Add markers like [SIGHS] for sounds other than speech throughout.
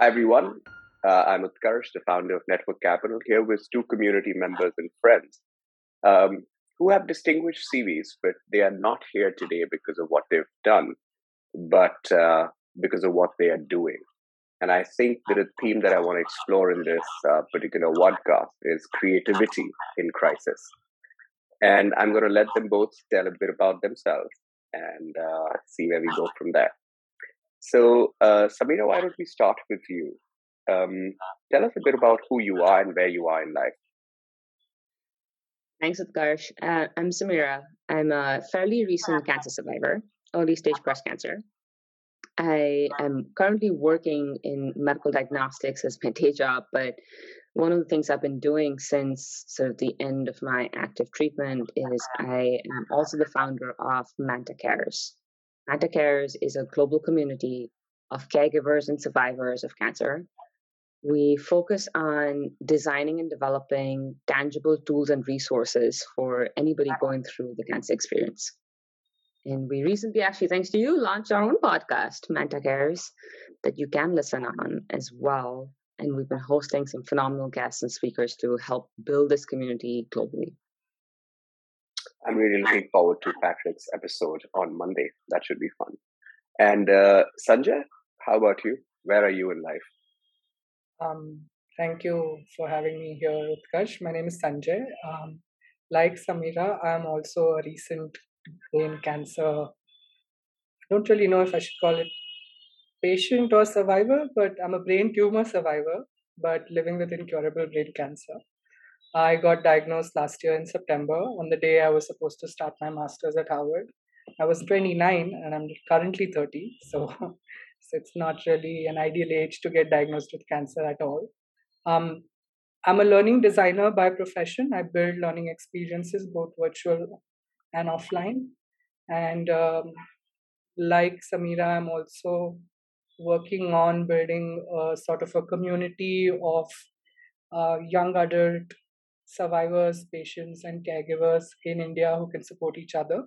Hi, everyone. Uh, I'm Utkarsh, the founder of Network Capital, here with two community members and friends um, who have distinguished CVs, but they are not here today because of what they've done, but uh, because of what they are doing. And I think that a theme that I want to explore in this uh, particular podcast is creativity in crisis. And I'm going to let them both tell a bit about themselves and uh, see where we go from there. So, uh, Samira, why don't we start with you? Um, tell us a bit about who you are and where you are in life. Thanks, Utkarsh. Uh, I'm Samira. I'm a fairly recent cancer survivor, early stage breast cancer. I am currently working in medical diagnostics as my day job, but one of the things I've been doing since sort of the end of my active treatment is I am also the founder of Manta Cares. Manta Cares is a global community of caregivers and survivors of cancer. We focus on designing and developing tangible tools and resources for anybody going through the cancer experience. And we recently, actually, thanks to you, launched our own podcast, Manta Cares, that you can listen on as well. And we've been hosting some phenomenal guests and speakers to help build this community globally. I'm really looking forward to Patrick's episode on Monday. That should be fun. And uh, Sanjay, how about you? Where are you in life? Um, thank you for having me here, Utkarsh. My name is Sanjay. Um, like Samira, I'm also a recent brain cancer. I don't really know if I should call it patient or survivor, but I'm a brain tumor survivor, but living with incurable brain cancer. I got diagnosed last year in September on the day I was supposed to start my master's at Harvard. I was 29 and I'm currently 30, so, [LAUGHS] so it's not really an ideal age to get diagnosed with cancer at all. Um, I'm a learning designer by profession. I build learning experiences, both virtual and offline. And um, like Samira, I'm also working on building a sort of a community of uh, young adult survivors, patients, and caregivers in India who can support each other.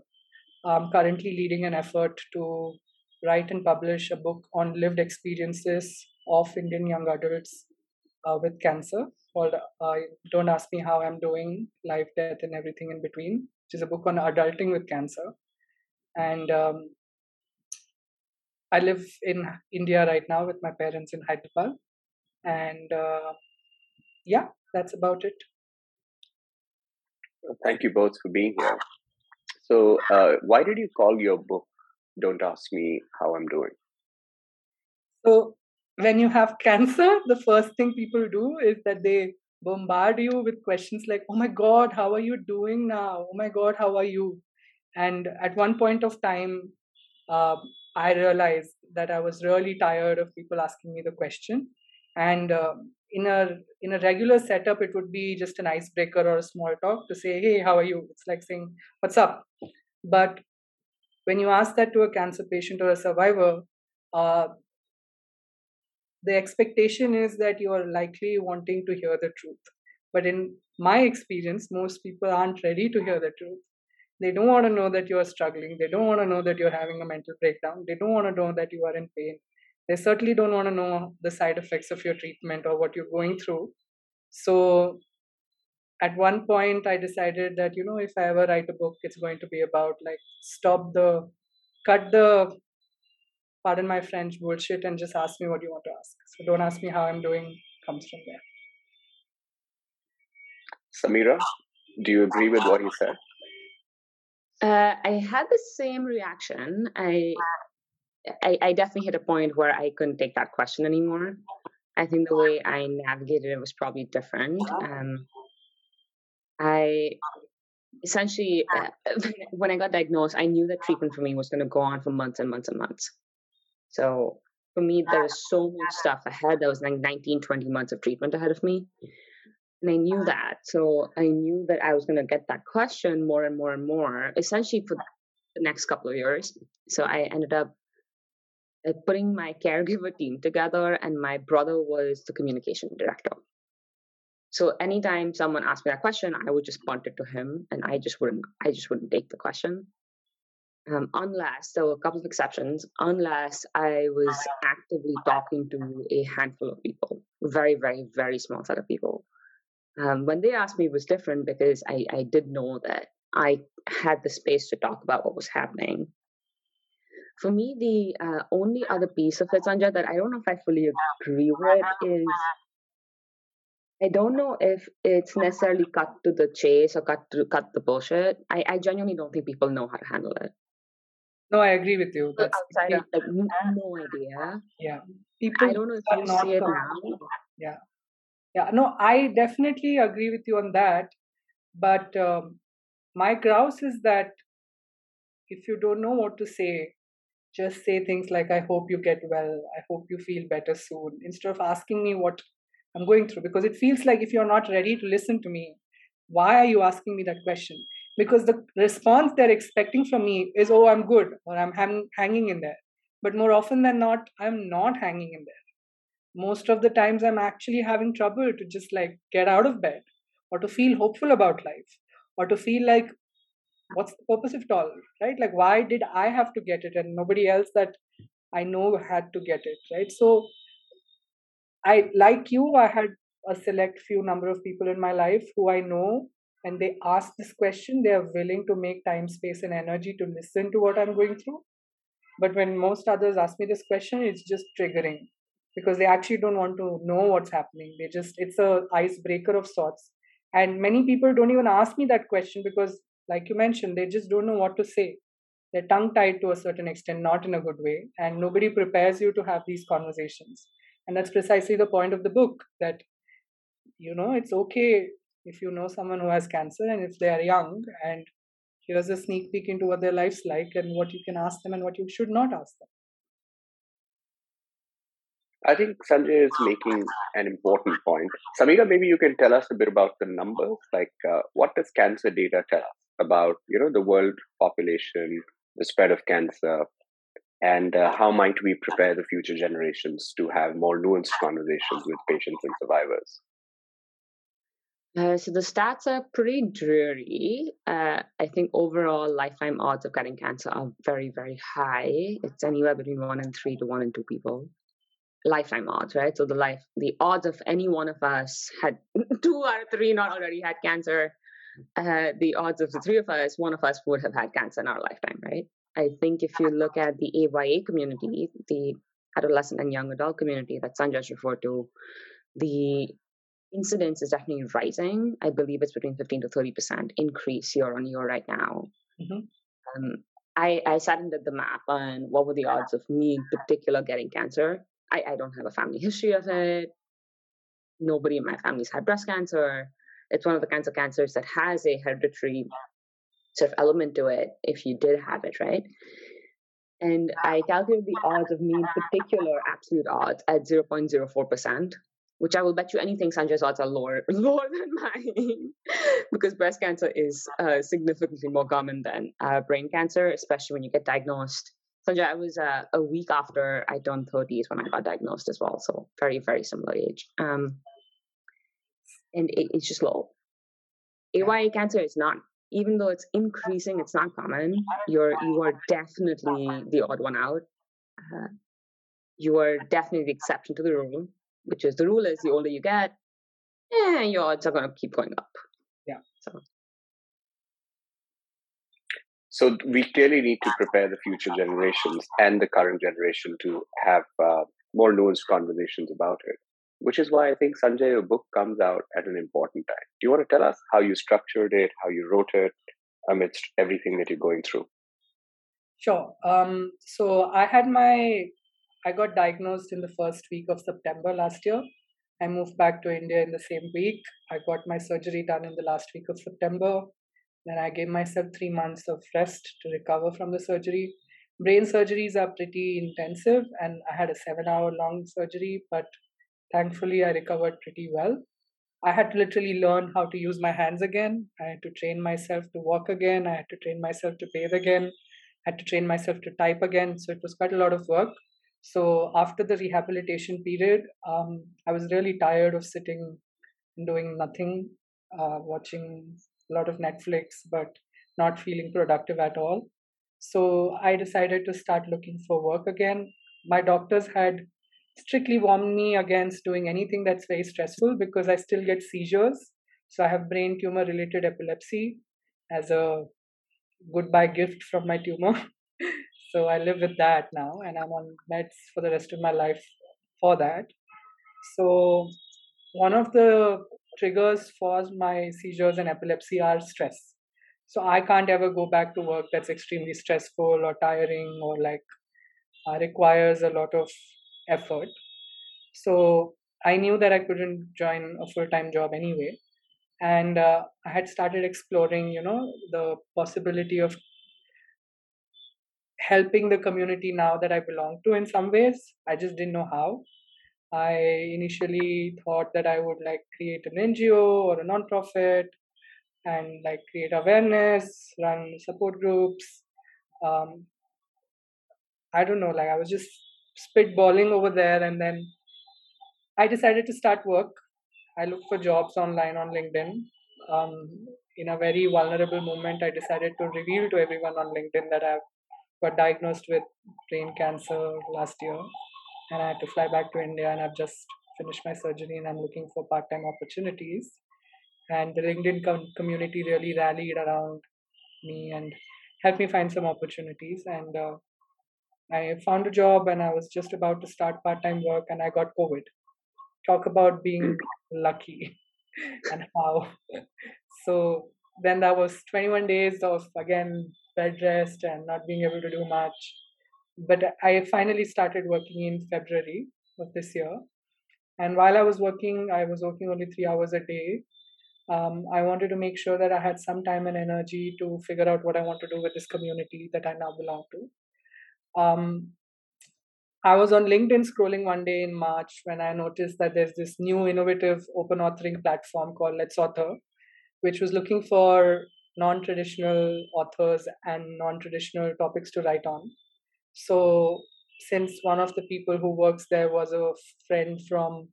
I'm currently leading an effort to write and publish a book on lived experiences of Indian young adults uh, with cancer called uh, Don't Ask Me How I'm Doing Life, Death, and Everything in Between, which is a book on adulting with cancer. And um, I live in India right now with my parents in Hyderabad. And uh, yeah, that's about it. Thank you both for being here. So, uh, why did you call your book Don't Ask Me How I'm Doing? So, when you have cancer, the first thing people do is that they bombard you with questions like, Oh my God, how are you doing now? Oh my God, how are you? And at one point of time, uh, I realized that I was really tired of people asking me the question. And uh, in a in a regular setup it would be just an icebreaker or a small talk to say hey how are you it's like saying what's up but when you ask that to a cancer patient or a survivor uh, the expectation is that you are likely wanting to hear the truth. But in my experience most people aren't ready to hear the truth. They don't want to know that you are struggling. They don't want to know that you're having a mental breakdown. They don't want to know that you are in pain. They certainly don't want to know the side effects of your treatment or what you're going through. So at one point i decided that you know if i ever write a book it's going to be about like stop the cut the pardon my french bullshit and just ask me what you want to ask so don't ask me how i'm doing comes from there samira do you agree with what he said uh, i had the same reaction i I, I definitely hit a point where I couldn't take that question anymore. I think the way I navigated it was probably different. Um, I essentially, uh, [LAUGHS] when I got diagnosed, I knew that treatment for me was going to go on for months and months and months. So for me, there ah. was so much stuff ahead. There was like 19, 20 months of treatment ahead of me. Mm. And I knew ah. that. So I knew that I was going to get that question more and more and more, essentially for ah. the next couple of years. So I ended up uh, putting my caregiver [LAUGHS] team together, and my brother was the communication director. So anytime someone asked me that question, I would just punt it to him, and I just wouldn't. I just wouldn't take the question, um, unless there were a couple of exceptions. Unless I was actively talking to a handful of people, very, very, very small set of people. Um, when they asked me, it was different because I, I did know that I had the space to talk about what was happening. For me, the uh, only other piece of it, Sanjay, that I don't know if I fully agree with is I don't know if it's necessarily cut to the chase or cut to cut the bullshit. I, I genuinely don't think people know how to handle it. No, I agree with you. That's outside of like no idea. Yeah, people. I don't know if you see it now. Yeah, yeah. No, I definitely agree with you on that. But um, my grouse is that if you don't know what to say, just say things like, I hope you get well, I hope you feel better soon, instead of asking me what I'm going through. Because it feels like if you're not ready to listen to me, why are you asking me that question? Because the response they're expecting from me is, oh, I'm good, or I'm hang- hanging in there. But more often than not, I'm not hanging in there. Most of the times, I'm actually having trouble to just like get out of bed or to feel hopeful about life or to feel like what's the purpose of it all right like why did i have to get it and nobody else that i know had to get it right so i like you i had a select few number of people in my life who i know and they ask this question they are willing to make time space and energy to listen to what i'm going through but when most others ask me this question it's just triggering because they actually don't want to know what's happening they just it's a icebreaker of sorts and many people don't even ask me that question because, like you mentioned, they just don't know what to say. They're tongue tied to a certain extent, not in a good way. And nobody prepares you to have these conversations. And that's precisely the point of the book that, you know, it's okay if you know someone who has cancer and if they are young and here's a sneak peek into what their life's like and what you can ask them and what you should not ask them. I think Sanjay is making an important point. Samira, maybe you can tell us a bit about the numbers. Like, uh, what does cancer data tell us about, you know, the world population, the spread of cancer, and uh, how might we prepare the future generations to have more nuanced conversations with patients and survivors? Uh, so the stats are pretty dreary. Uh, I think overall lifetime odds of getting cancer are very, very high. It's anywhere between one and three to one in two people lifetime odds, right? So the life, the odds of any one of us had [LAUGHS] two out of three not already had cancer. Uh, the odds of the three of us, one of us would have had cancer in our lifetime, right? I think if you look at the AYA community, the adolescent and young adult community that Sanjay referred to, the incidence is definitely rising. I believe it's between 15 to 30% increase year on year right now. Mm-hmm. Um, I, I sat and did the map on what were the odds of me in particular getting cancer. I, I don't have a family history of it. Nobody in my family's had breast cancer. It's one of the kinds of cancers that has a hereditary sort of element to it if you did have it, right? And I calculated the odds of me in particular, absolute odds, at 0.04%, which I will bet you anything Sanjay's odds are lower, [LAUGHS] lower than mine [LAUGHS] because breast cancer is uh, significantly more common than uh, brain cancer, especially when you get diagnosed Sanjay, I was uh, a week after I turned 30 is when I got diagnosed as well. So very, very similar age. Um, and it, it's just low. AYA cancer is not, even though it's increasing, it's not common. You're you are definitely the odd one out. Uh, you are definitely the exception to the rule, which is the rule is the older you get, yeah, your odds are going to keep going up. Yeah. So so we clearly need to prepare the future generations and the current generation to have uh, more nuanced conversations about it. Which is why I think Sanjay, your book comes out at an important time. Do you want to tell us how you structured it, how you wrote it, amidst everything that you're going through? Sure. Um, so I had my, I got diagnosed in the first week of September last year. I moved back to India in the same week. I got my surgery done in the last week of September. Then I gave myself three months of rest to recover from the surgery. Brain surgeries are pretty intensive, and I had a seven hour long surgery, but thankfully I recovered pretty well. I had to literally learn how to use my hands again. I had to train myself to walk again. I had to train myself to bathe again. I had to train myself to type again. So it was quite a lot of work. So after the rehabilitation period, um, I was really tired of sitting and doing nothing, uh, watching a lot of Netflix, but not feeling productive at all. So I decided to start looking for work again. My doctors had strictly warned me against doing anything that's very stressful because I still get seizures. So I have brain tumor related epilepsy as a goodbye gift from my tumor. [LAUGHS] so I live with that now and I'm on meds for the rest of my life for that. So one of the triggers for my seizures and epilepsy are stress. So I can't ever go back to work that's extremely stressful or tiring or like uh, requires a lot of effort. So I knew that I couldn't join a full time job anyway. And uh, I had started exploring, you know, the possibility of helping the community now that I belong to in some ways. I just didn't know how. I initially thought that I would like create an NGO or a nonprofit and like create awareness, run support groups. Um, I don't know, like I was just spitballing over there and then I decided to start work. I looked for jobs online on LinkedIn. Um, in a very vulnerable moment, I decided to reveal to everyone on LinkedIn that I've got diagnosed with brain cancer last year and I had to fly back to India and I've just finished my surgery and I'm looking for part time opportunities. And the LinkedIn com- community really rallied around me and helped me find some opportunities. And uh, I found a job and I was just about to start part time work and I got COVID. Talk about being lucky [LAUGHS] and how. so then that was 21 days of again bed rest and not being able to do much but I finally started working in February of this year. And while I was working, I was working only three hours a day. Um, I wanted to make sure that I had some time and energy to figure out what I want to do with this community that I now belong to. Um, I was on LinkedIn scrolling one day in March when I noticed that there's this new innovative open authoring platform called Let's Author, which was looking for non traditional authors and non traditional topics to write on. So, since one of the people who works there was a friend from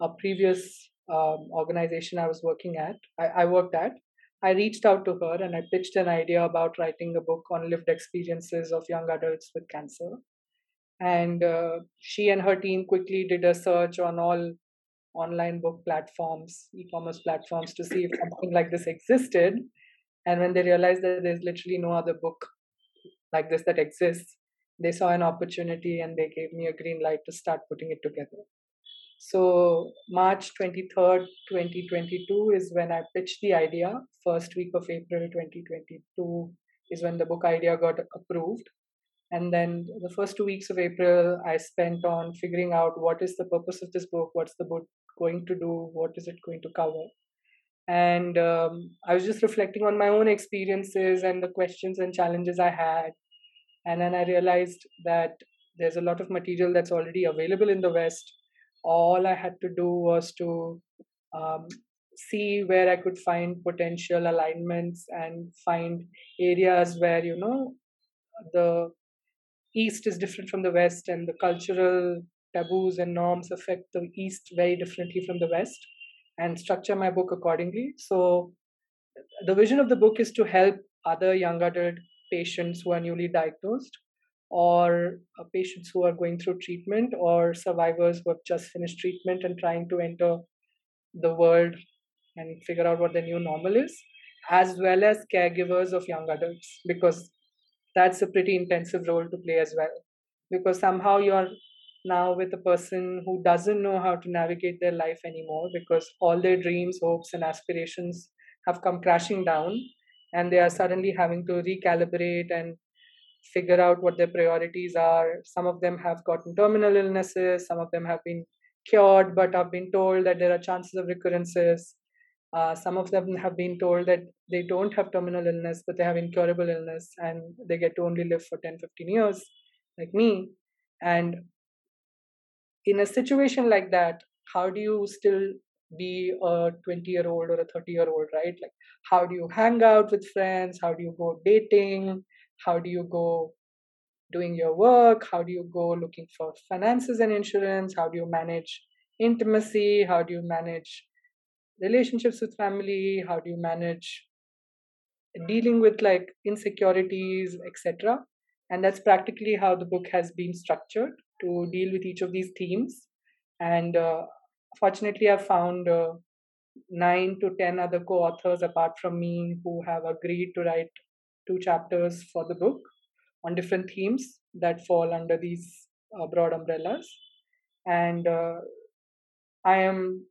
a previous um, organization I was working at, I, I worked at, I reached out to her and I pitched an idea about writing a book on lived experiences of young adults with cancer. And uh, she and her team quickly did a search on all online book platforms, e commerce platforms, to see if something like this existed. And when they realized that there's literally no other book like this that exists, they saw an opportunity and they gave me a green light to start putting it together. So March 23rd, 2022 is when I pitched the idea. First week of April 2022 is when the book idea got approved. And then the first two weeks of April, I spent on figuring out what is the purpose of this book, what's the book going to do, what is it going to cover. And um, I was just reflecting on my own experiences and the questions and challenges I had and then i realized that there's a lot of material that's already available in the west all i had to do was to um, see where i could find potential alignments and find areas where you know the east is different from the west and the cultural taboos and norms affect the east very differently from the west and structure my book accordingly. So the vision of the book is to help other young adult patients who are newly diagnosed or uh, patients who are going through treatment or survivors who have just finished treatment and trying to enter the world and figure out what the new normal is as well as caregivers of young adults because that's a pretty intensive role to play as well. Because somehow you're now with a person who doesn't know how to navigate their life anymore because all their dreams hopes and aspirations have come crashing down and they are suddenly having to recalibrate and figure out what their priorities are. Some of them have gotten terminal illnesses, some of them have been cured, but have been told that there are chances of recurrences. Uh, some of them have been told that they don't have terminal illness, but they have incurable illness and they get to only live for 10, 15 years, like me. And in a situation like that, how do you still be a 20 year old or a 30 year old right like how do you hang out with friends how do you go dating how do you go doing your work? How do you go looking for finances and insurance? How do you manage intimacy? How do you manage relationships with family? How do you manage dealing with like insecurities, etc.? And that's practically how the book has been structured to deal with each of these themes. And uh, fortunately, I've found uh, nine to ten other co authors apart from me who have agreed to write two chapters for the book on different themes that fall under these uh, broad umbrellas. And uh, I am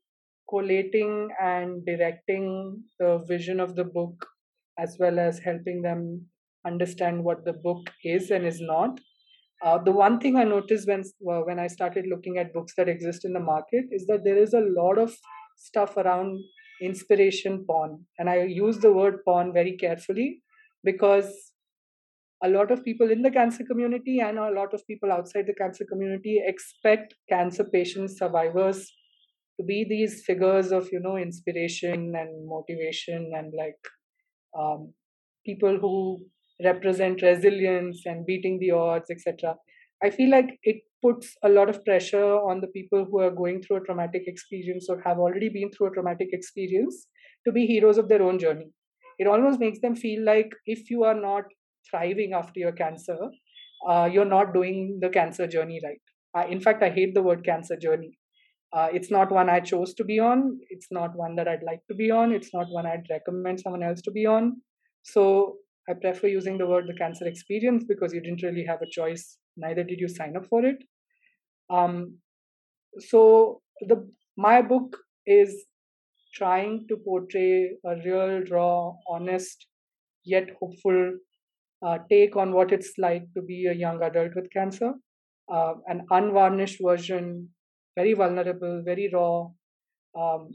collating and directing the vision of the book as well as helping them understand what the book is and is not. Uh, the one thing I noticed when when I started looking at books that exist in the market is that there is a lot of stuff around inspiration porn, and I use the word porn very carefully because a lot of people in the cancer community and a lot of people outside the cancer community expect cancer patients survivors to be these figures of you know inspiration and motivation and like um, people who represent resilience and beating the odds etc i feel like it puts a lot of pressure on the people who are going through a traumatic experience or have already been through a traumatic experience to be heroes of their own journey it almost makes them feel like if you are not thriving after your cancer, uh, you're not doing the cancer journey right. Uh, in fact, I hate the word cancer journey. Uh, it's not one I chose to be on. It's not one that I'd like to be on. It's not one I'd recommend someone else to be on. So I prefer using the word the cancer experience because you didn't really have a choice. Neither did you sign up for it. Um, so the my book is trying to portray a real, raw, honest, yet hopeful uh, take on what it's like to be a young adult with cancer. Uh, an unvarnished version, very vulnerable, very raw, um,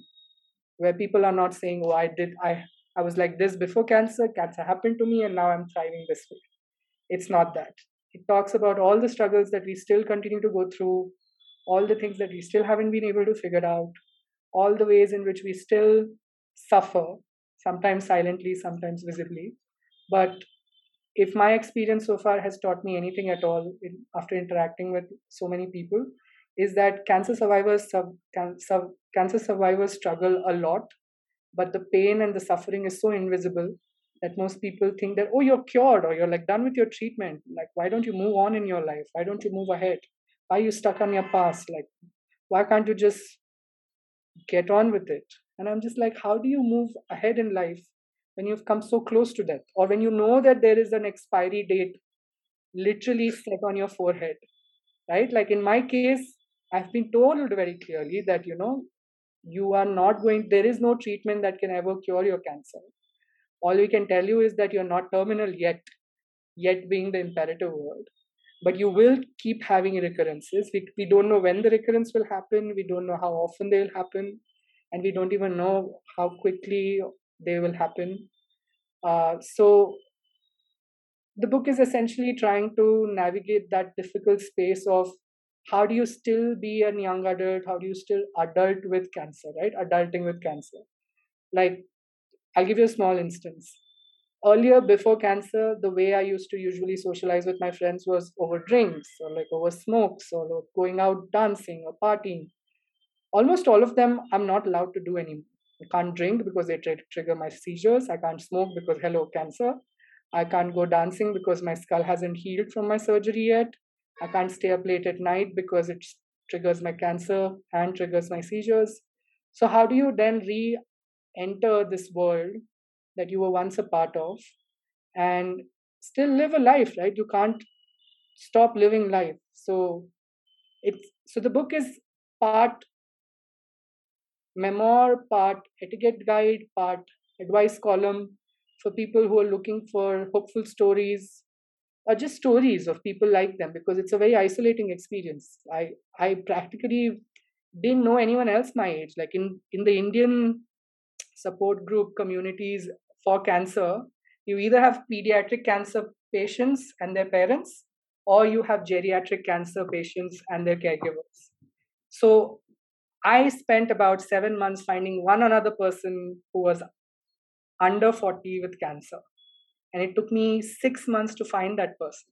where people are not saying, "Oh, I did, I, I was like this before cancer. Cancer happened to me, and now I'm thriving this way." It's not that. It talks about all the struggles that we still continue to go through, all the things that we still haven't been able to figure out, all the ways in which we still suffer, sometimes silently, sometimes visibly. But if my experience so far has taught me anything at all in, after interacting with so many people is that cancer survivors sub, can, sub, cancer survivors struggle a lot but the pain and the suffering is so invisible that most people think that oh you're cured or you're like done with your treatment. Like why don't you move on in your life? Why don't you move ahead? Why are you stuck on your past? Like why can't you just get on with it? And i'm just like how do you move ahead in life when you've come so close to death? Or when you know that there is an expiry date literally set on your forehead right? Like in my case i've been told very clearly that you know you are not going there is no treatment that can ever cure your cancer. All we can tell you is that you're not terminal yet yet being the imperative word. But you will keep having recurrences. We, we don't know when the recurrence will happen. We don't know how often they will happen. And we don't even know how quickly they will happen. Uh, so the book is essentially trying to navigate that difficult space of how do you still be a young adult how do you still adult with cancer right adulting with cancer like i'll give you a small instance earlier before cancer the way i used to usually socialize with my friends was over drinks or like over smokes or going out dancing or partying almost all of them i'm not allowed to do anymore I can't drink because they tr- trigger my seizures. I can't smoke because, hello, cancer. I can't go dancing because my skull hasn't healed from my surgery yet. I can't stay up late at night because it triggers my cancer and triggers my seizures. So, how do you then re enter this world that you were once a part of and still live a life, right? You can't stop living life. So, it's so the book is part memoir, part etiquette guide, part advice column for people who are looking for hopeful stories or just stories of people like them because it's a very isolating experience. I I practically didn't know anyone else my age. Like in in the Indian support group communities for cancer, you either have pediatric cancer patients and their parents, or you have geriatric cancer patients and their caregivers. So I spent about seven months finding one another person who was under 40 with cancer. And it took me six months to find that person.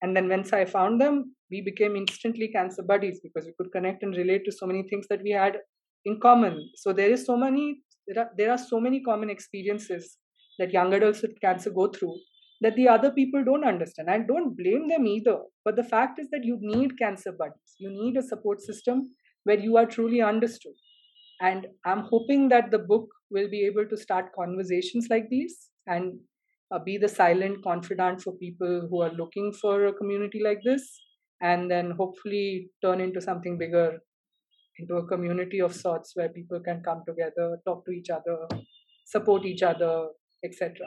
And then once I found them, we became instantly cancer buddies because we could connect and relate to so many things that we had in common. So there is so many there are there are so many common experiences that young adults with cancer go through that the other people don't understand. I don't blame them either. But the fact is that you need cancer buddies. You need a support system where you are truly understood. And I'm hoping that the book will be able to start conversations like these and uh, be the silent confidant for people who are looking for a community like this. And then hopefully turn into something bigger, into a community of sorts where people can come together, talk to each other, support each other, etc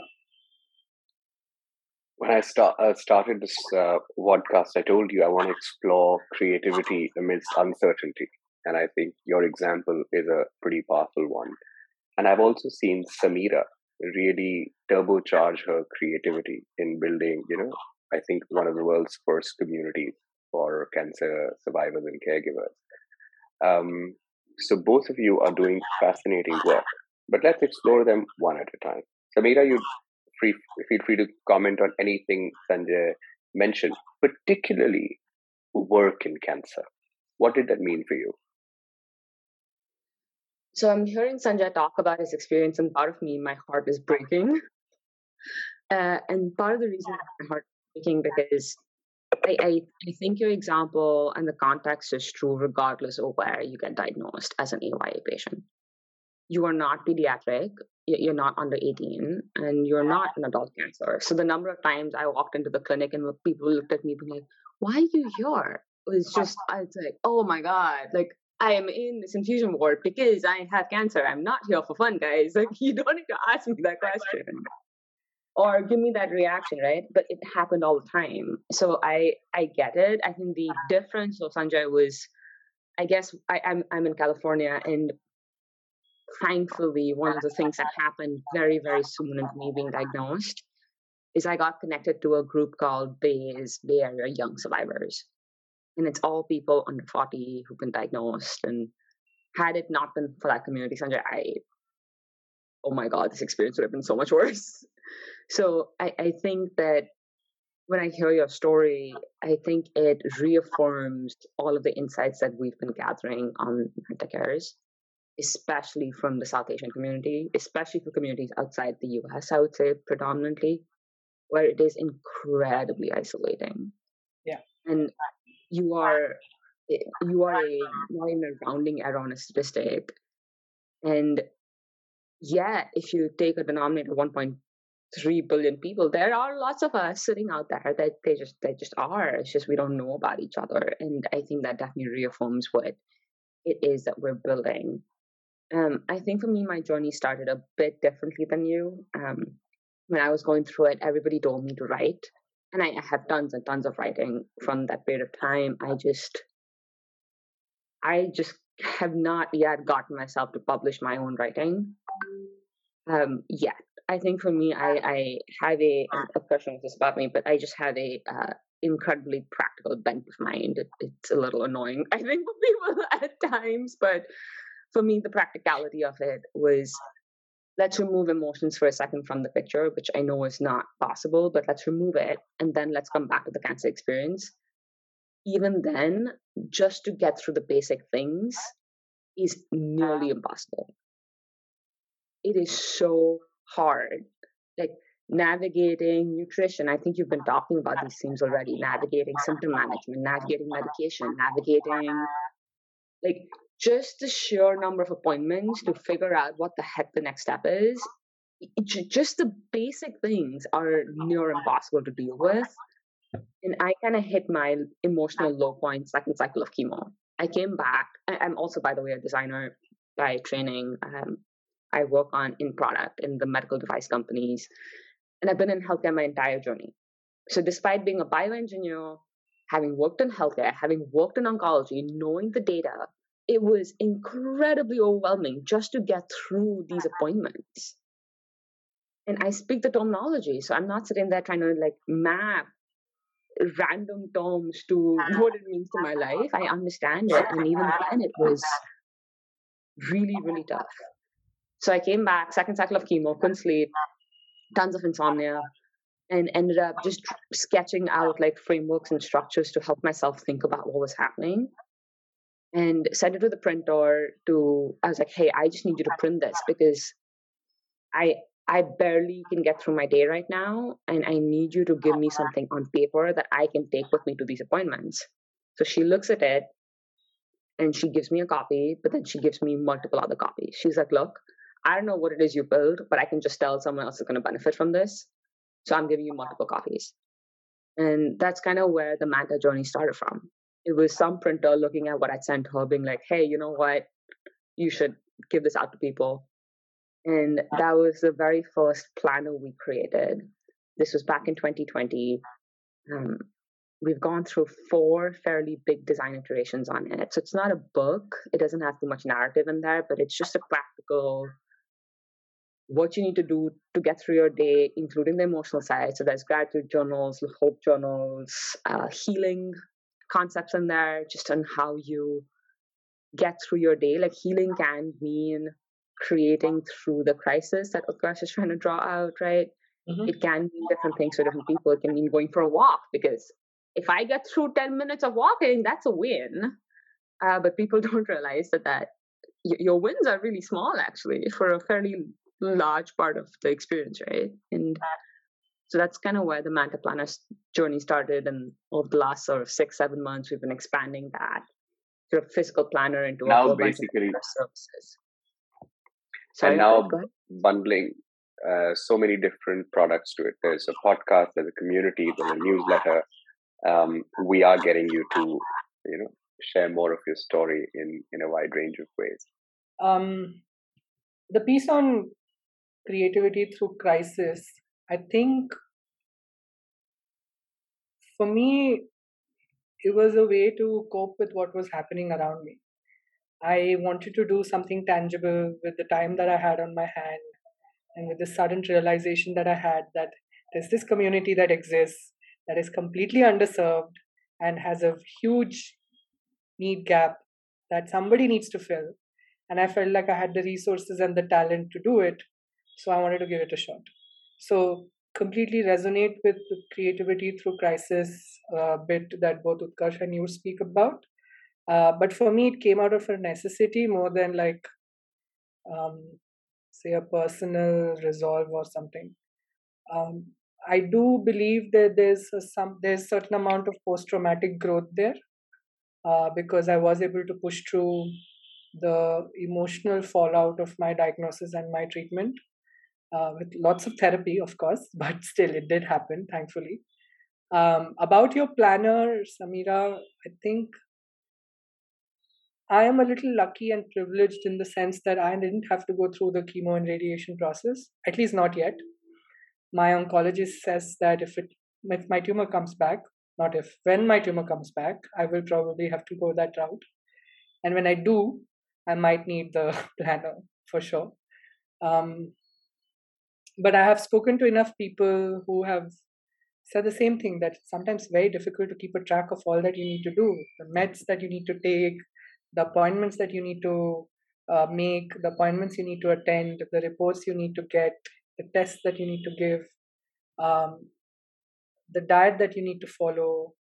when I start, uh, started this uh, podcast, I told you I want to explore creativity amidst uncertainty. And I think your example is a pretty powerful one. And I've also seen Samira really turbocharge her creativity in building, you know, I think one of the world's first communities for cancer survivors and caregivers. Um, so both of you are doing fascinating work, but let's explore them one at a time. Samira, you free, feel free to comment on anything Sanjay mentioned, particularly work in cancer. What did that mean for you? So I'm hearing Sanjay talk about his experience, and part of me, my heart is breaking. Uh, and part of the reason my heart is breaking because I, I, I think your example and the context is true regardless of where you get diagnosed as an AYA patient. You are not pediatric, you're not under 18 and you're not an adult cancer. So the number of times I walked into the clinic and people looked at me being like, why are you here? It was just, I was like, oh my God, like I am in this infusion ward because I have cancer. I'm not here for fun, guys. Like you don't need to ask me that question or give me that reaction, right? But it happened all the time. So I I get it. I think the difference of Sanjay was I guess I, I'm I'm in California and thankfully, one of the things that happened very, very soon into me being diagnosed is I got connected to a group called BAYS, Bay Area Young Survivors. And it's all people under 40 who've been diagnosed. And had it not been for that community, Sanjay, I, oh my God, this experience would have been so much [LAUGHS] worse. So I, I think that when I hear your story, I think it reaffirms all of the insights that we've been gathering on Manta Cares especially from the South Asian community, especially for communities outside the US, I would say predominantly, where it is incredibly isolating. Yeah. And you are eh, you are a not even a rounding error on a statistic. And yeah, if you take a denominator of 1.3 billion people, there are lots of us sitting out there that they just they just are. It's just we don't know about each other. And I think that definitely reaffirms what it is that we're building um, I think for me, my journey started a bit differently than you. Um, when I was going through it, everybody told me to write, and I have tons and tons of writing from that period of time. I just, I just have not yet gotten myself to publish my own writing um, yet. I think for me, I, I have a, a question was about me, but I just have a uh, incredibly practical bent of mind. It, it's a little annoying, [LAUGHS] I think, for people [LAUGHS] at times, but for me, the practicality of it was let's remove emotions for a second from the picture, which I know is not possible, but let's remove it and then let's come back to the cancer experience. Even then, just to get through the basic things is nearly impossible. It is so hard. Like navigating nutrition. I think you've been talking about these things already. Navigating symptom management, navigating medication, navigating like just the sheer number of appointments to figure out what the heck the next step is, just the basic things are near impossible to deal with. And I kind of hit my emotional low point second cycle of chemo. I came back. I'm also, by the way, a designer by training. Um, I work on in product in the medical device companies, and I've been in healthcare my entire journey. So, despite being a bioengineer, having worked in healthcare, having worked in oncology, knowing the data, it was incredibly overwhelming just to get through these uh-huh. appointments. And I speak the terminology, so I'm not sitting there trying to like map random terms to uh-huh. what it means to my uh-huh. life. I understand it, and even then, it was really, really tough. So I came back, second cycle of chemo, couldn't sleep, tons of insomnia. and ended up just sketching out like frameworks and structures to help myself think about what was happening and sent it to the printer to i was like hey i just need you to print this because i i barely can get through my day right now and i need you to give me something on paper that i can take with me to these appointments. So she looks at it and she gives me a copy but then she gives me multiple other copies. She's like look i don't know what it is you build but i can just tell someone else is going to benefit from this so i'm giving you multiple copies. And that's kind of where the manta journey started from it was some printer looking at what I'd sent her, being like, hey, you know what? You should give this out to people. And that was the very first planner we created. This was back in 2020. Um, we've gone through four fairly big design iterations on it. So it's not a book, it doesn't have too much narrative in there, but it's just a practical what you need to do to get through your day, including the emotional side. So there's gratitude journals, hope journals, uh, healing concepts in there just on how you get through your day. Like healing can mean creating through the crisis that Utkarsh is trying to draw out, right? Mm-hmm. It can mean different things for different people. It can mean going for a walk because if I get through 10 minutes of walking, that's a win. Uh, but people [LAUGHS] don't realize that, that y- your wins are really small actually for a fairly large part of the experience, right? And so that's kind of where the Manta Planner journey started. And over the last sort of six, seven months, we've been expanding that sort of physical planner into now a basically services. Sorry, and now bundling uh, so many different products to it. There's a podcast, there's a community, there's a newsletter. Um, we are getting you to, you know, share more of your story in in a wide range of ways. Um, the piece on creativity through crisis I think for me, it was a way to cope with what was happening around me. I wanted to do something tangible with the time that I had on my hand and with the sudden realization that I had that there's this community that exists that is completely underserved and has a huge need gap that somebody needs to fill. And I felt like I had the resources and the talent to do it. So I wanted to give it a shot. So completely resonate with the creativity through crisis uh, bit that both Utkarsh and you speak about. Uh, but for me, it came out of a necessity more than like, um, say, a personal resolve or something. Um, I do believe that there's a, some there's certain amount of post traumatic growth there uh, because I was able to push through the emotional fallout of my diagnosis and my treatment uh, with lots of therapy, of course, [LAUGHS] but still it did happen, thankfully. Um, about your planner, Samira, I think I am a little lucky and privileged in the sense that I didn't have to go through the chemo and radiation process, at least not yet. My oncologist says that if it if my tumor comes back, not if, when my tumor comes back, I will probably have to go that route. And when I do, I might need the [LAUGHS] planner for sure. Um, but I have spoken to enough people who have said the same thing that it's sometimes very difficult to keep a track of all that you need to do the meds that you need to take, the appointments that you need to uh, make, the appointments you need to attend, the reports you need to get, the tests that you need to give, um, the diet that you need to follow,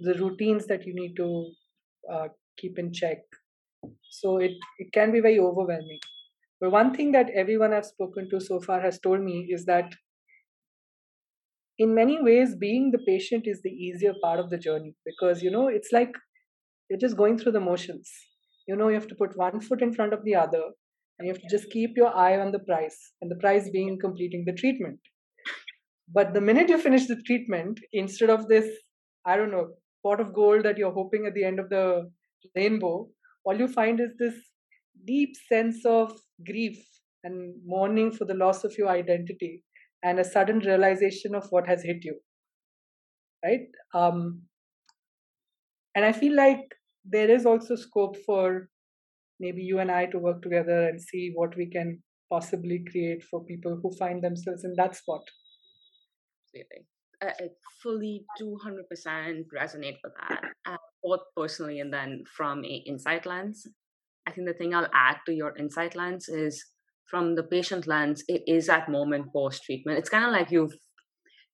the routines that you need to uh, keep in check. So it, it can be very overwhelming. But one thing that everyone I've spoken to so far has told me is that in many ways, being the patient is the easier part of the journey because, you know, it's like you're just going through the motions. You know, you have to put one foot in front of the other and you have to just keep your eye on the price, and the price being completing the treatment. But the minute you finish the treatment, instead of this, I don't know, pot of gold that you're hoping at the end of the rainbow, all you find is this deep sense of grief and mourning for the loss of your identity and a sudden realization of what has hit you right? Um, and i feel like there is also scope for maybe you and i to work together and see what we can possibly create for people who find themselves in that spot. Absolutely. I fully 200% resonate with that, uh, both personally and then from a insight lens. I think the thing I'll add to your insight lens is from the patient lens, it is that moment post treatment. It's kind of like you've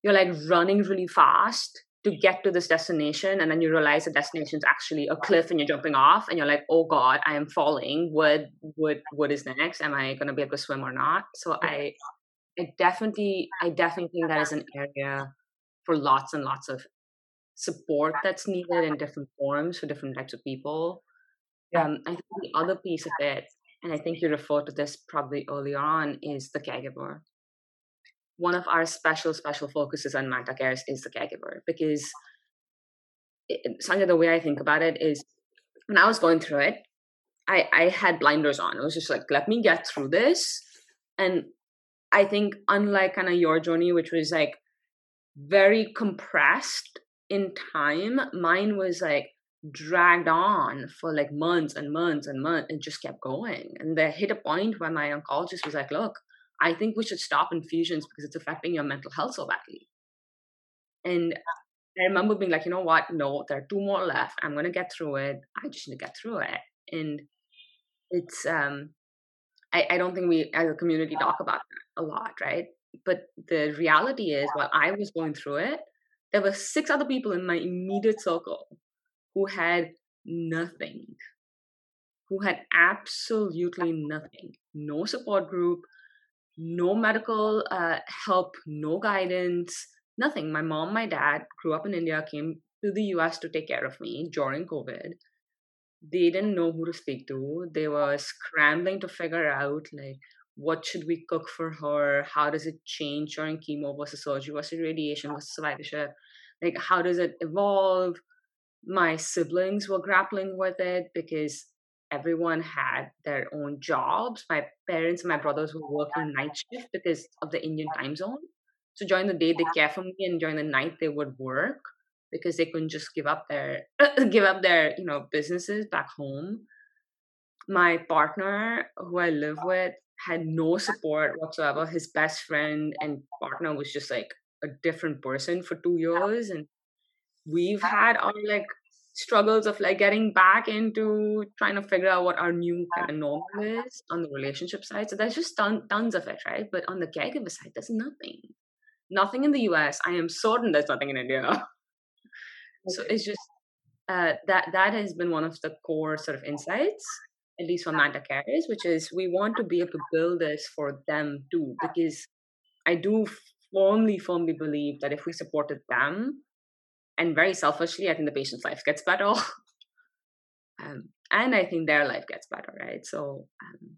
you're like running really fast to get to this destination and then you realize the destination is actually a cliff and you're jumping off and you're like oh god i am falling what what what is next am i going to be able to swim or not so i i definitely i definitely think that is an area for lots and lots of support that's needed in different forms for different types of people. Um i think the other piece of it and i think you referred to this probably earlier on is the caregiver. One of our special special focuses on Manta Cares is the caregiver because it, Sanjay, the way I think about it is when I was going through it, I I had blinders on. It was just like let me get through this, and I think unlike kind of your journey, which was like very compressed in time, mine was like dragged on for like months and months and months and just kept going. And they hit a point where my oncologist was like, look, I think we should stop infusions because it's affecting your mental health so badly. And I remember being like, you know what? No, there are two more left. I'm gonna get through it. I just need to get through it. And it's um I, I don't think we as a community talk about that a lot, right? But the reality is while I was going through it, there were six other people in my immediate circle who had nothing. Who had absolutely nothing. No support group, no medical uh, help, no guidance, nothing. My mom, my dad grew up in India, came to the US to take care of me during COVID. They didn't know who to speak to. They were scrambling to figure out like what should we cook for her? How does it change during chemo versus surgery versus radiation versus survivorship? Like how does it evolve? My siblings were grappling with it because everyone had their own jobs. My parents and my brothers were working night shift because of the Indian time zone. So during the day they care for me, and during the night they would work because they couldn't just give up their [LAUGHS] give up their you know businesses back home. My partner, who I live with, had no support whatsoever. His best friend and partner was just like a different person for two years, and we've had our like struggles of like getting back into trying to figure out what our new kind of normal is on the relationship side. So there's just ton, tons of it, right? But on the caregiver side, there's nothing. Nothing in the US. I am certain there's nothing in India. [LAUGHS] Okay. So it's just uh, that that has been one of the core sort of insights, at least for Manta Cares, which is we want to be able to build this for them too, because I do firmly, firmly believe that if we supported them, and very selfishly, I think the patient's life gets better. [LAUGHS] um, and I think their life gets better, right? So um,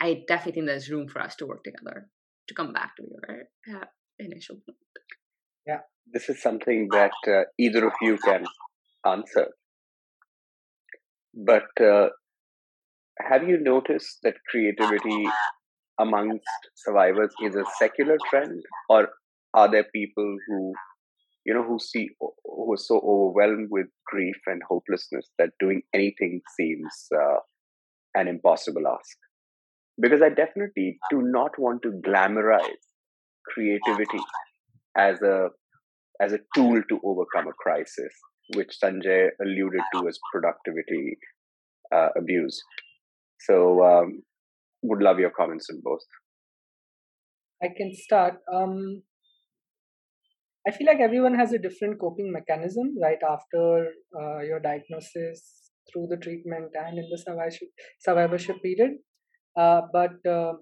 I definitely think there's room for us to work together to come back to your uh, initial point. Yeah, this is something that uh, either of you can answer. But uh, have you noticed that creativity amongst survivors is a secular trend, or are there people who you know, who see who are so overwhelmed with grief and hopelessness that doing anything seems uh, an impossible ask. Because I definitely do not want to glamorize creativity as a as a tool to overcome a crisis, which Sanjay alluded to as productivity uh, abuse. So, um, would love your comments on both. I can start. Um, I feel like everyone has a different coping mechanism right after uh, your diagnosis, through the treatment, and in the survivorship, period. Uh, but uh,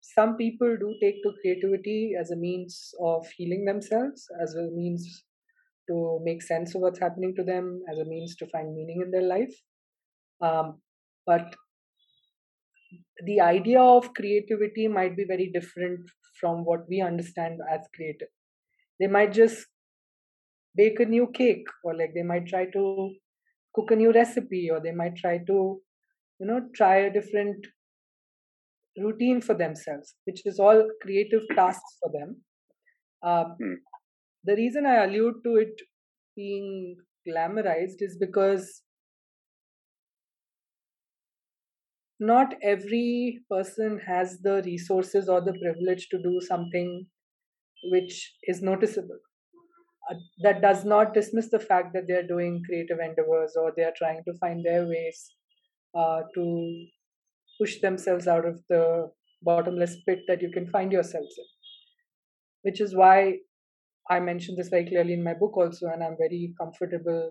some people do take to creativity as a means of healing themselves, as a means to make sense of what's happening to them, as a means to find meaning in their life. Um, but the idea of creativity might be very different from what we understand as creative they might just bake a new cake or like they might try to cook a new recipe or they might try to you know try a different routine for themselves which is all creative tasks for them um, hmm. the reason i allude to it being glamorized is because not every person has the resources or the privilege to do something which is noticeable. Uh, that does not dismiss the fact that they're doing creative endeavors or they're trying to find their ways uh, to push themselves out of the bottomless pit that you can find yourselves in. Which is why I mentioned this very clearly in my book also, and I'm very comfortable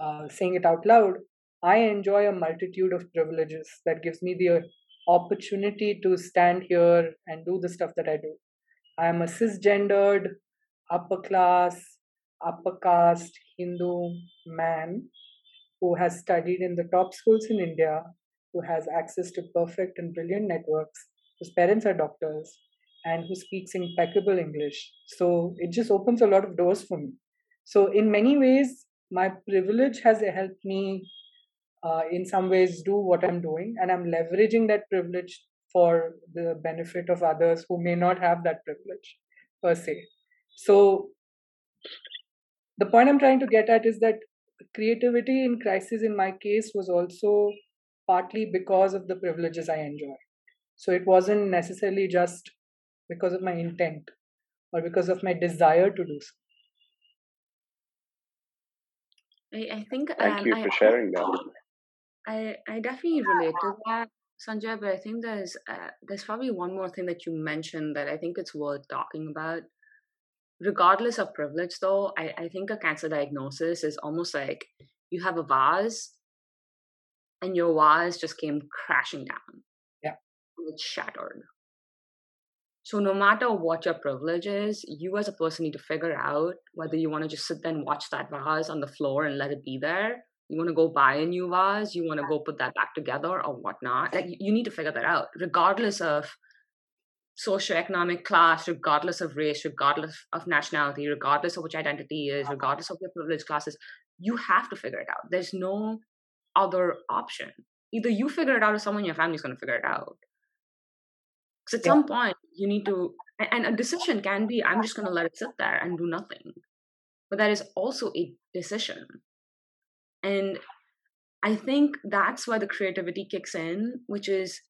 uh, saying it out loud. I enjoy a multitude of privileges that gives me the opportunity to stand here and do the stuff that I do. I am a cisgendered, upper class, upper caste Hindu man who has studied in the top schools in India, who has access to perfect and brilliant networks, whose parents are doctors, and who speaks impeccable English. So it just opens a lot of doors for me. So, in many ways, my privilege has helped me uh, in some ways do what I'm doing, and I'm leveraging that privilege for the benefit of others who may not have that privilege per se. So, the point I'm trying to get at is that creativity in crisis, in my case, was also partly because of the privileges I enjoy. So, it wasn't necessarily just because of my intent or because of my desire to do so. I, I think thank um, you I, for sharing that. I I definitely relate to that, Sanjay. But I think there's uh, there's probably one more thing that you mentioned that I think it's worth talking about. Regardless of privilege, though, I, I think a cancer diagnosis is almost like you have a vase, and your vase just came crashing down. Yeah, it's shattered. So no matter what your privilege is, you as a person need to figure out whether you want to just sit there and watch that vase on the floor and let it be there. You want to go buy a new vase, you want to go put that back together or whatnot. Like you need to figure that out, regardless of socioeconomic class, regardless of race, regardless of nationality, regardless of which identity is, regardless of your privileged classes, you have to figure it out. There's no other option. Either you figure it out or someone in your family is going to figure it out. Because at yeah. some point, you need to, and a decision can be, I'm just going to let it sit there and do nothing. But that is also a decision. And I think that's why the creativity kicks in, which is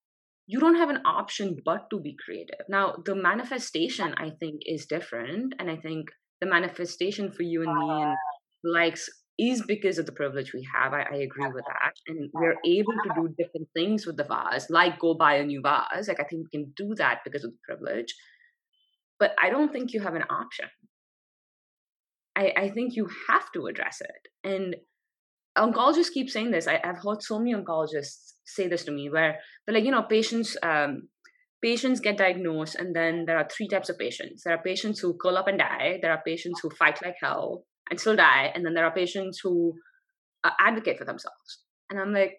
you don't have an option but to be creative. Now, the manifestation, I think, is different. And I think the manifestation for you and me and likes is because of the privilege we have. I, I, agree with that. And we're able to do different things with the vase, like go buy a new vase. Like I think we can do that because of the privilege. But I don't think you have an option. I, I think you have to address it. And oncologists keep saying this. I, have heard so many oncologists say this to me where they're like, you know, patients um, patients get diagnosed and then there are three types of patients. There are patients who curl up and die. There are patients who fight like hell and still die. And then there are patients who uh, advocate for themselves. And I'm like,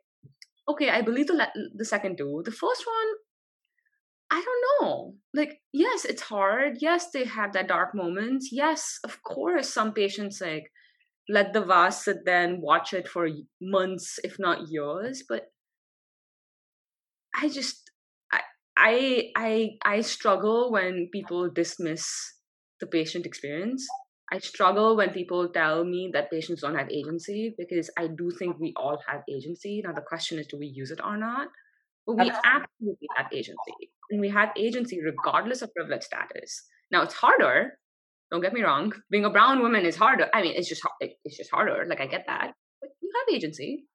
okay, I believe the, the second two. The first one, I don't know. Like, yes, it's hard. Yes, they have that dark moments. Yes, of course, some patients like let the vase sit there and watch it for months, if not years. But I just, I, I, I, I struggle when people dismiss the patient experience I struggle when people tell me that patients don't have agency because I do think we all have agency. Now, the question is do we use it or not? But we absolutely have agency. And we have agency regardless of privilege status. Now, it's harder. Don't get me wrong. Being a brown woman is harder. I mean, it's just it's just harder. Like I get that, but you have agency,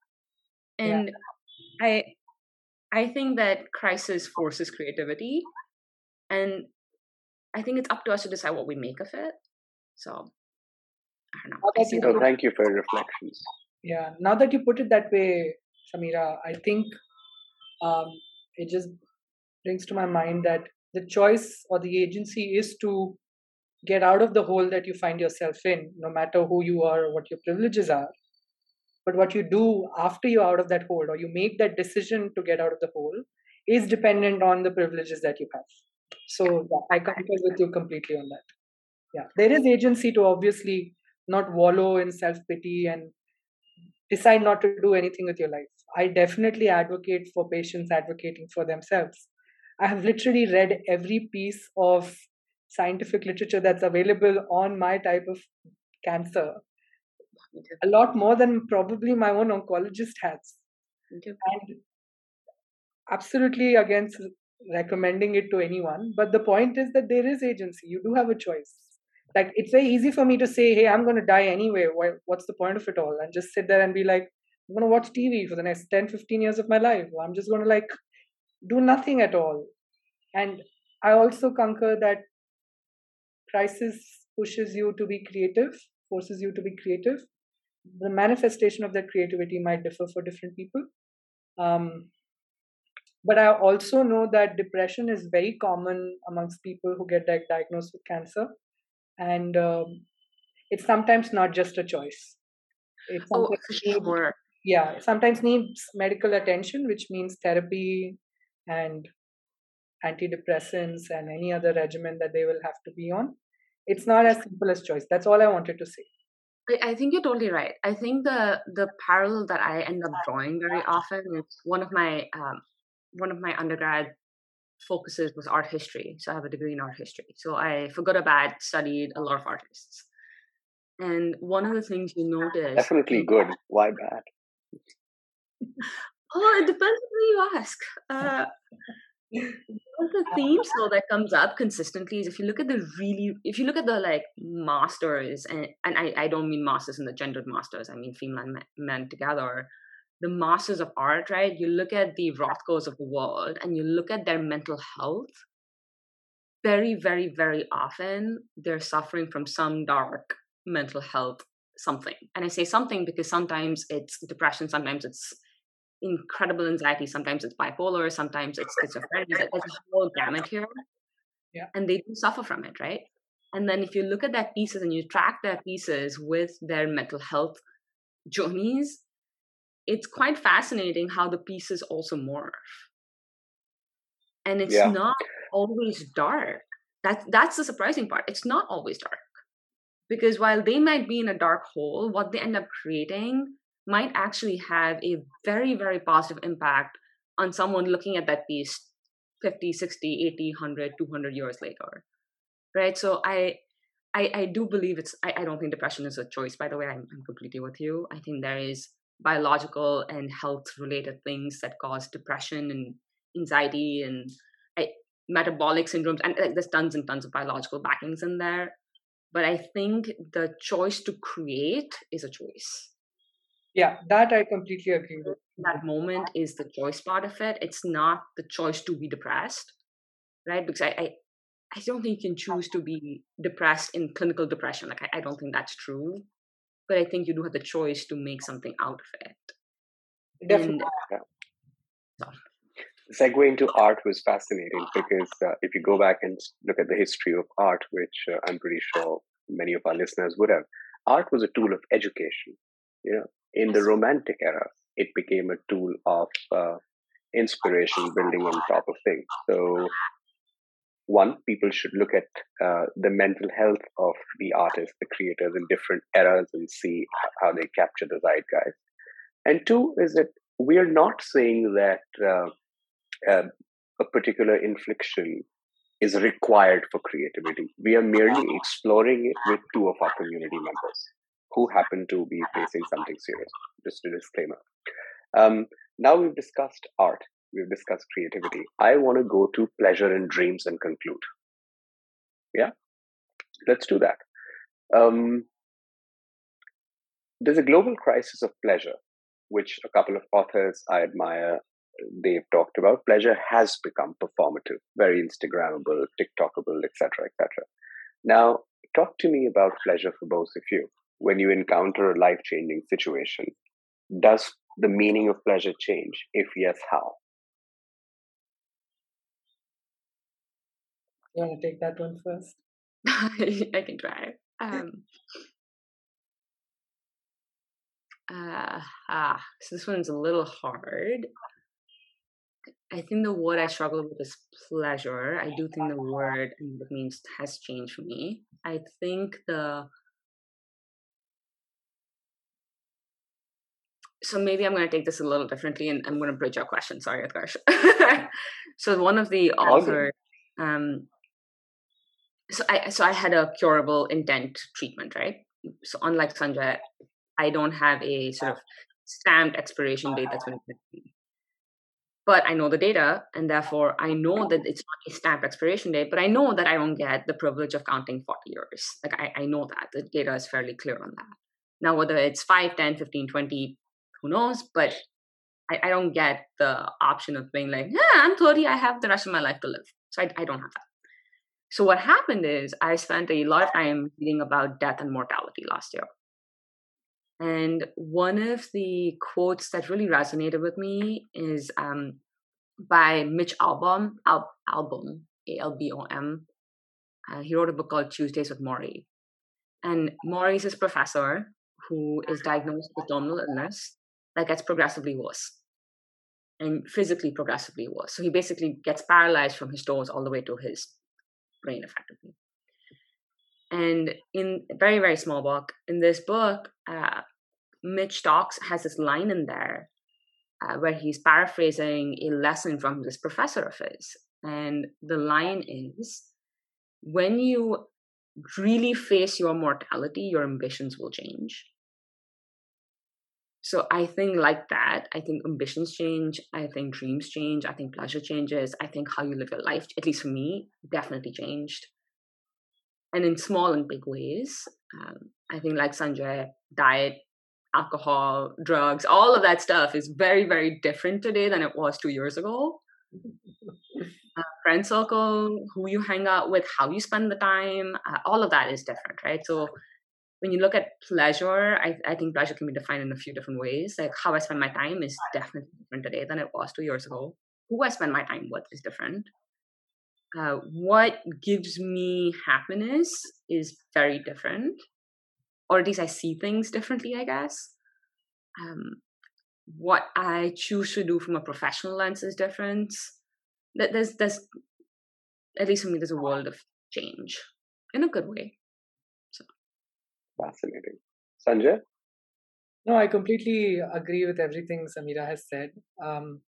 and yeah. I I think that crisis forces creativity, and I think it's up to us to decide what we make of it. So I don't know. I so thank you for your reflections. Yeah. Now that you put it that way, Samira, I think um, it just brings to my mind that the choice or the agency is to get out of the hole that you find yourself in, no matter who you are or what your privileges are. But what you do after you're out of that hole, or you make that decision to get out of the hole, is dependent on the privileges that you have. So yeah, I concur with you completely on that yeah there is agency to obviously not wallow in self pity and decide not to do anything with your life i definitely advocate for patients advocating for themselves i have literally read every piece of scientific literature that's available on my type of cancer. A lot more than probably my own oncologist has. And absolutely against recommending it to anyone. But the point is that there is agency. You do have a choice. Like it's very easy for me to say hey i'm going to die anyway. What's the point of it all? And just sit there and be like i'm going to watch tv for the next 10 15 years of my life. I'm just going to like do nothing at all. And i also concur that crisis pushes you to be creative, forces you to be creative. The manifestation of that creativity might differ for different people. Um, but I also know that depression is very common amongst people who get diagnosed with cancer. And um, it's sometimes not just a choice. It oh, sure. Yeah, sometimes needs medical attention, which means therapy and antidepressants and any other regimen that they will have to be on. It's not as simple as choice. That's all I wanted to say. I think you're totally right. I think the the parallel that I end up drawing very often is one of my um, one of my undergrad focuses was art history. So I have a degree in art history. So I, for good or bad, studied a lot of artists. And one of the things you notice definitely good. Why bad? [LAUGHS] oh, it depends on who you ask. Uh, one of the um, themes though that comes up consistently is if you look at the really if you look at the like masters and and I, I don't mean masters in the gendered masters, I mean female and men together the masters of art, right? You look at the Rothkos of the world and you look at their mental health. Very, very, very often they're suffering from some dark mental health something. And I say something because sometimes it's depression, sometimes it's incredible anxiety, sometimes it's bipolar, sometimes it's schizophrenia. There's a whole gamut here. Yeah. And they do suffer from it, right? And then if you look at their pieces and you track their pieces with their mental health journeys, it's quite fascinating how the pieces also morph and it's yeah. not always dark that's that's the surprising part it's not always dark because while they might be in a dark hole what they end up creating might actually have a very very positive impact on someone looking at that piece 50 60 80 100 200 years later right? So i i, I do believe it's I, I don't think depression is a choice by the way I'm, I'm completely with you. I think there is biological and health related things that cause depression and anxiety and I, metabolic syndromes and like, there's tons and tons of biological backings in there. But i think the choice to create is a choice yeah that i completely agree with that moment is the choice part of it it's not the choice to be depressed right because i, I I don't think you can choose to be depressed in clinical depression. Like I, I don't think that's true but I think you do have the choice to make something out of it. Definitely. And, yeah. Segue into art was fascinating because uh, if you go back and look at the history of art, which uh, I'm pretty sure many of our listeners would have, art was a tool of education. You know, in the Romantic era, it became a tool of uh, inspiration, building on top of things. So one, people should look at uh, the mental health of the artists, the creators in different eras and see how they capture the zeitgeist. And two is that we are not saying that uh, uh, a particular infliction is required for creativity. We are merely exploring it with two of our community members who happen to be facing something serious. Just a disclaimer. Um, now we've discussed art we've discussed creativity. I want to go to pleasure and dreams and conclude. Yeah, let's do that. Um, there's a global crisis of pleasure, which a couple of authors I admire they've talked about. Pleasure has become performative, very Instagrammable, TikTokable, etc., etc. Now, talk to me about pleasure for both of you. When you encounter a life-changing situation, does the meaning of pleasure change? If yes, how? You want to take that one first? [LAUGHS] I can try. Um, uh, ah, so this one's a little hard. I think the word I struggle with is pleasure. I do think the word and what it means has changed for me. I think the so maybe I'm going to take this a little differently, and I'm going to bridge your question. Sorry, Utkarsh. [LAUGHS] so one of the authors, um, so I so I had a curable intent treatment, right? So unlike Sanjay, I don't have a sort of stamped expiration date that's going to me. But I know the data, and therefore I know that it's not a stamped expiration date, but I know that I don't get the privilege of counting 40 years. Like I, I know that. The data is fairly clear on that. Now, whether it's 5, 10, 15, 20, who knows? But I, I don't get the option of being like, yeah, I'm 30, I have the rest of my life to live. So I, I don't have that. So what happened is I spent a lot of time reading about death and mortality last year. And one of the quotes that really resonated with me is um, by Mitch Albom, Al- Albom, A L B O M. Uh, he wrote a book called Tuesdays with Morrie. And Morrie is his professor who is diagnosed with terminal illness that gets progressively worse and physically progressively worse. So he basically gets paralyzed from his toes all the way to his brain, effectively. And in very, very small book, in this book, uh, Mitch talks has this line in there uh, where he's paraphrasing a lesson from this professor of his. And the line is when you really face your mortality, your ambitions will change. So I think like that, I think ambitions change, I think dreams change, I think pleasure changes, I think how you live your life, at least for me, definitely changed. And in small and big ways. Um, I think like Sanjay, diet, alcohol, drugs, all of that stuff is very, very different today than it was two years ago. [LAUGHS] uh, friend circle, who you hang out with, how you spend the time, uh, all of that is different, right? So when you look at pleasure, I, I think pleasure can be defined in a few different ways. Like how I spend my time is definitely different today than it was two years ago. Who I spend my time with is different. Uh, what gives me happiness is very different, or at least I see things differently, I guess. Um, what I choose to do from a professional lens is different. There's, there's, at least for me, there's a world of change in a good way. Fascinating. Sanjay? No, I completely agree with everything Samira has said. Um,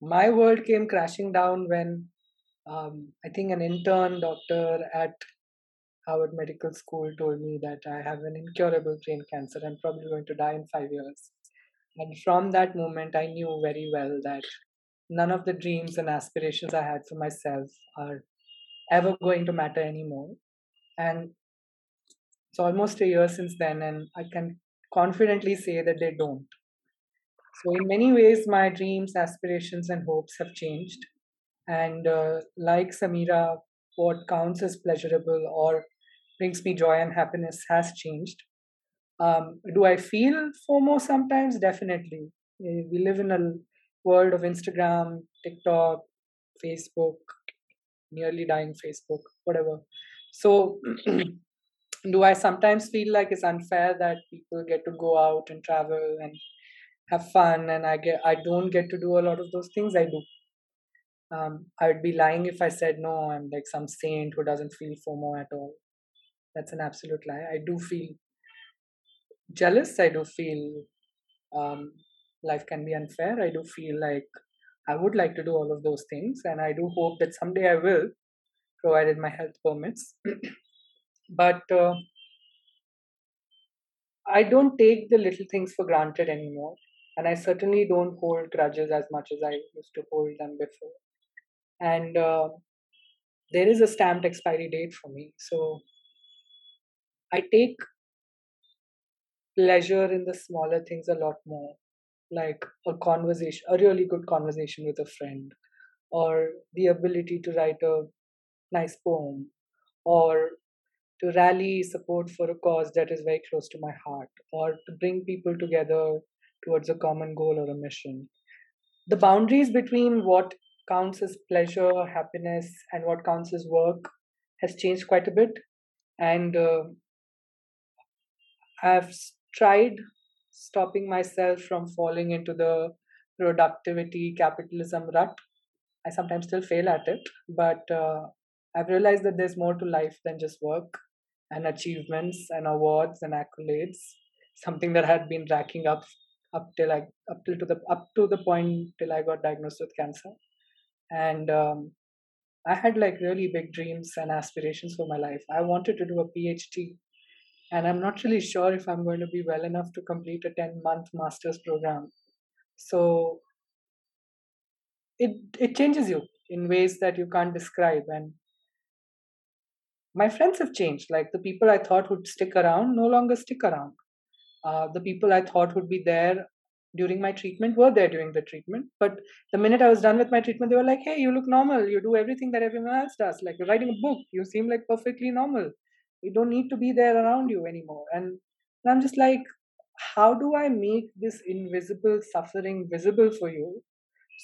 my world came crashing down when um, I think an intern doctor at Harvard Medical School told me that I have an incurable brain cancer. I'm probably going to die in five years. And from that moment, I knew very well that none of the dreams and aspirations I had for myself are ever going to matter anymore. And it's almost a year since then, and I can confidently say that they don't. So, in many ways, my dreams, aspirations, and hopes have changed. And uh, like Samira, what counts as pleasurable or brings me joy and happiness has changed. Um, do I feel FOMO sometimes? Definitely. We live in a world of Instagram, TikTok, Facebook, nearly dying Facebook, whatever. So [CLEARS THROAT] [CLEARS THROAT] do I sometimes feel like it's unfair that people get to go out and travel and have fun and I get I don't get to do a lot of those things? I do. Um, I would be lying if I said no, I'm like some saint who doesn't feel FOMO at all. That's an absolute lie. I do feel jealous. I do feel um, life can be unfair. I do feel like I would like to do all of those things, and I do hope that someday I will, provided my health permits. [CLEARS THROAT] but uh, I don't take the little things for granted anymore. And I certainly don't hold grudges as much as I used to hold them before. And uh, there is a stamped expiry date for me. So I take pleasure in the smaller things a lot more, like a conversation, a really good conversation with a friend, or the ability to write a nice poem, or to rally support for a cause that is very close to my heart or to bring people together towards a common goal or a mission. The boundaries between what counts as pleasure, happiness, and what counts as work has changed quite a bit. And uh, I've tried stopping myself from falling into the productivity capitalism rut. I sometimes still fail at it, but uh, I've realized that there's more to life than just work and achievements and awards and accolades something that had been racking up up till I up till to the up to the point till I got diagnosed with cancer, and um, I had like really big dreams and aspirations for my life. I wanted to do a PhD, and I'm not really sure if I'm going to be well enough to complete a ten month master's program. So it it changes you in ways that you can't describe, and my friends have changed. Like the people I thought would stick around no longer stick around. Uh, the people I thought would be there during my treatment were there during the treatment. But the minute I was done with my treatment, they were like, hey, you look normal. You do everything that everyone else does. Like you're writing a book. You seem like perfectly normal. You don't need to be there around you anymore. And, and I'm just like, how do I make this invisible suffering visible for you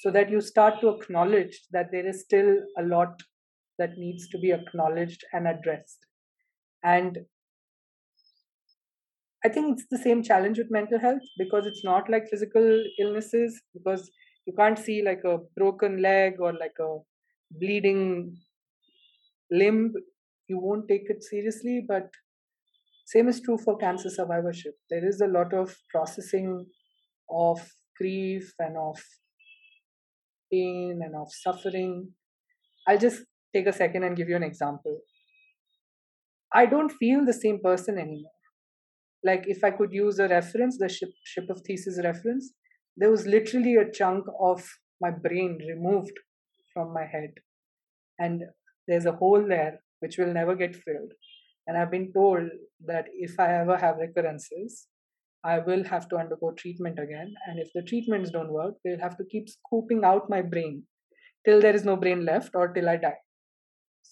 so that you start to acknowledge that there is still a lot that needs to be acknowledged and addressed? And I think it's the same challenge with mental health because it's not like physical illnesses because you can't see like a broken leg or like a bleeding limb. You won't take it seriously but same is true for cancer survivorship. There is a lot of processing of grief and of pain and of suffering. I'll just take a second and give you an example i don't feel the same person anymore like if I could use a reference, the ship, ship of Theseus reference, there was literally a chunk of my brain removed from my head. And there's a hole there which will never get filled. And I've been told that if I ever have recurrences, I will have to undergo treatment again. And if the treatments don't work, they'll have to keep scooping out my brain till there is no brain left or till I die.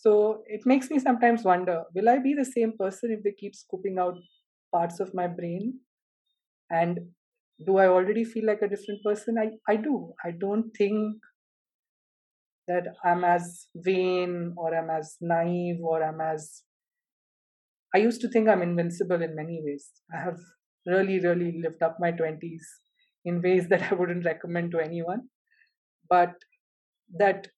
So it makes me sometimes wonder will I be the same person if they keep scooping out parts of my brain? And do i already feel like a different person? I, I do. I don't think that i'm as vain or i'm as naive or i'm as i used to think i'm invincible in many ways. I have really really lived up my 20s in ways that i wouldn't recommend to anyone. But that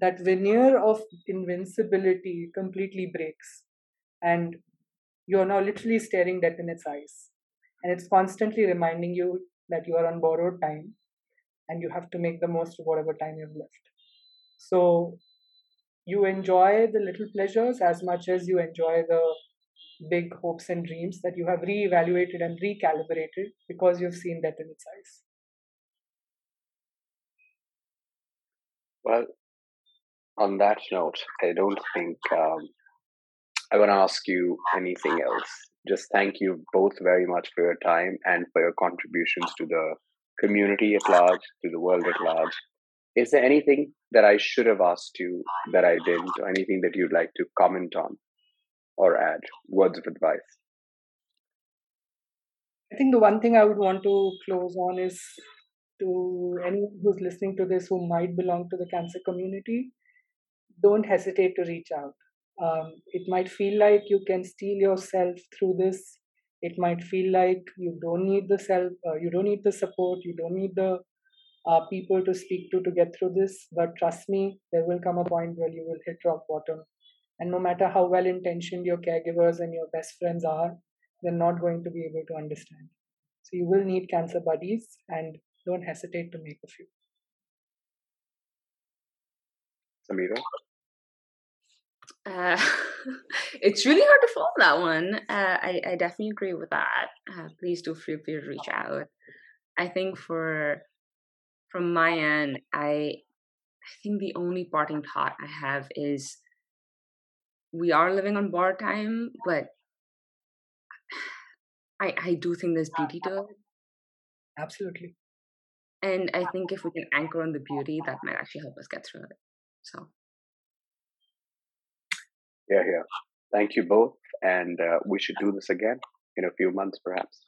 that veneer of invincibility completely breaks and you are now literally staring death in its eyes. And it's constantly reminding you that you are on borrowed time and you have to make the most of whatever time you've left. So you enjoy the little pleasures as much as you enjoy the big hopes and dreams that you have re-evaluated and recalibrated because you've seen that in its eyes. Well, on that note, I don't think um, I want to ask you anything else. Just thank you both very much for your time and for your contributions to the community at large, to the world at large. Is there anything that I should have asked you that I didn't, or anything that you'd like to comment on or add? Words of advice. I think the one thing I would want to close on is to anyone who's listening to this who might belong to the cancer community, don't hesitate to reach out. Um, it might feel like you can steel yourself through this. It might feel like you don't need the self uh, you don't need the support you don't need the uh, people to speak to to get through this. But trust me there will come a point where you will hit rock bottom. And no matter how well intentioned your caregivers and your best friends are they're not going to be able to understand. So you will need cancer buddies and don't hesitate to make a few. Samira uh, [LAUGHS] it's really hard to follow that one. Uh, I, I definitely agree with that. Uh, please do feel free to reach out. I think for from my end, I I think the only parting thought I have is we are living on borrowed time, but [SIGHS] I I do think there's beauty to it. Absolutely. And I think if we can anchor on the beauty, that might actually help us get through it. So yeah, yeah. Thank you both. And uh, we should do this again in a few months, perhaps.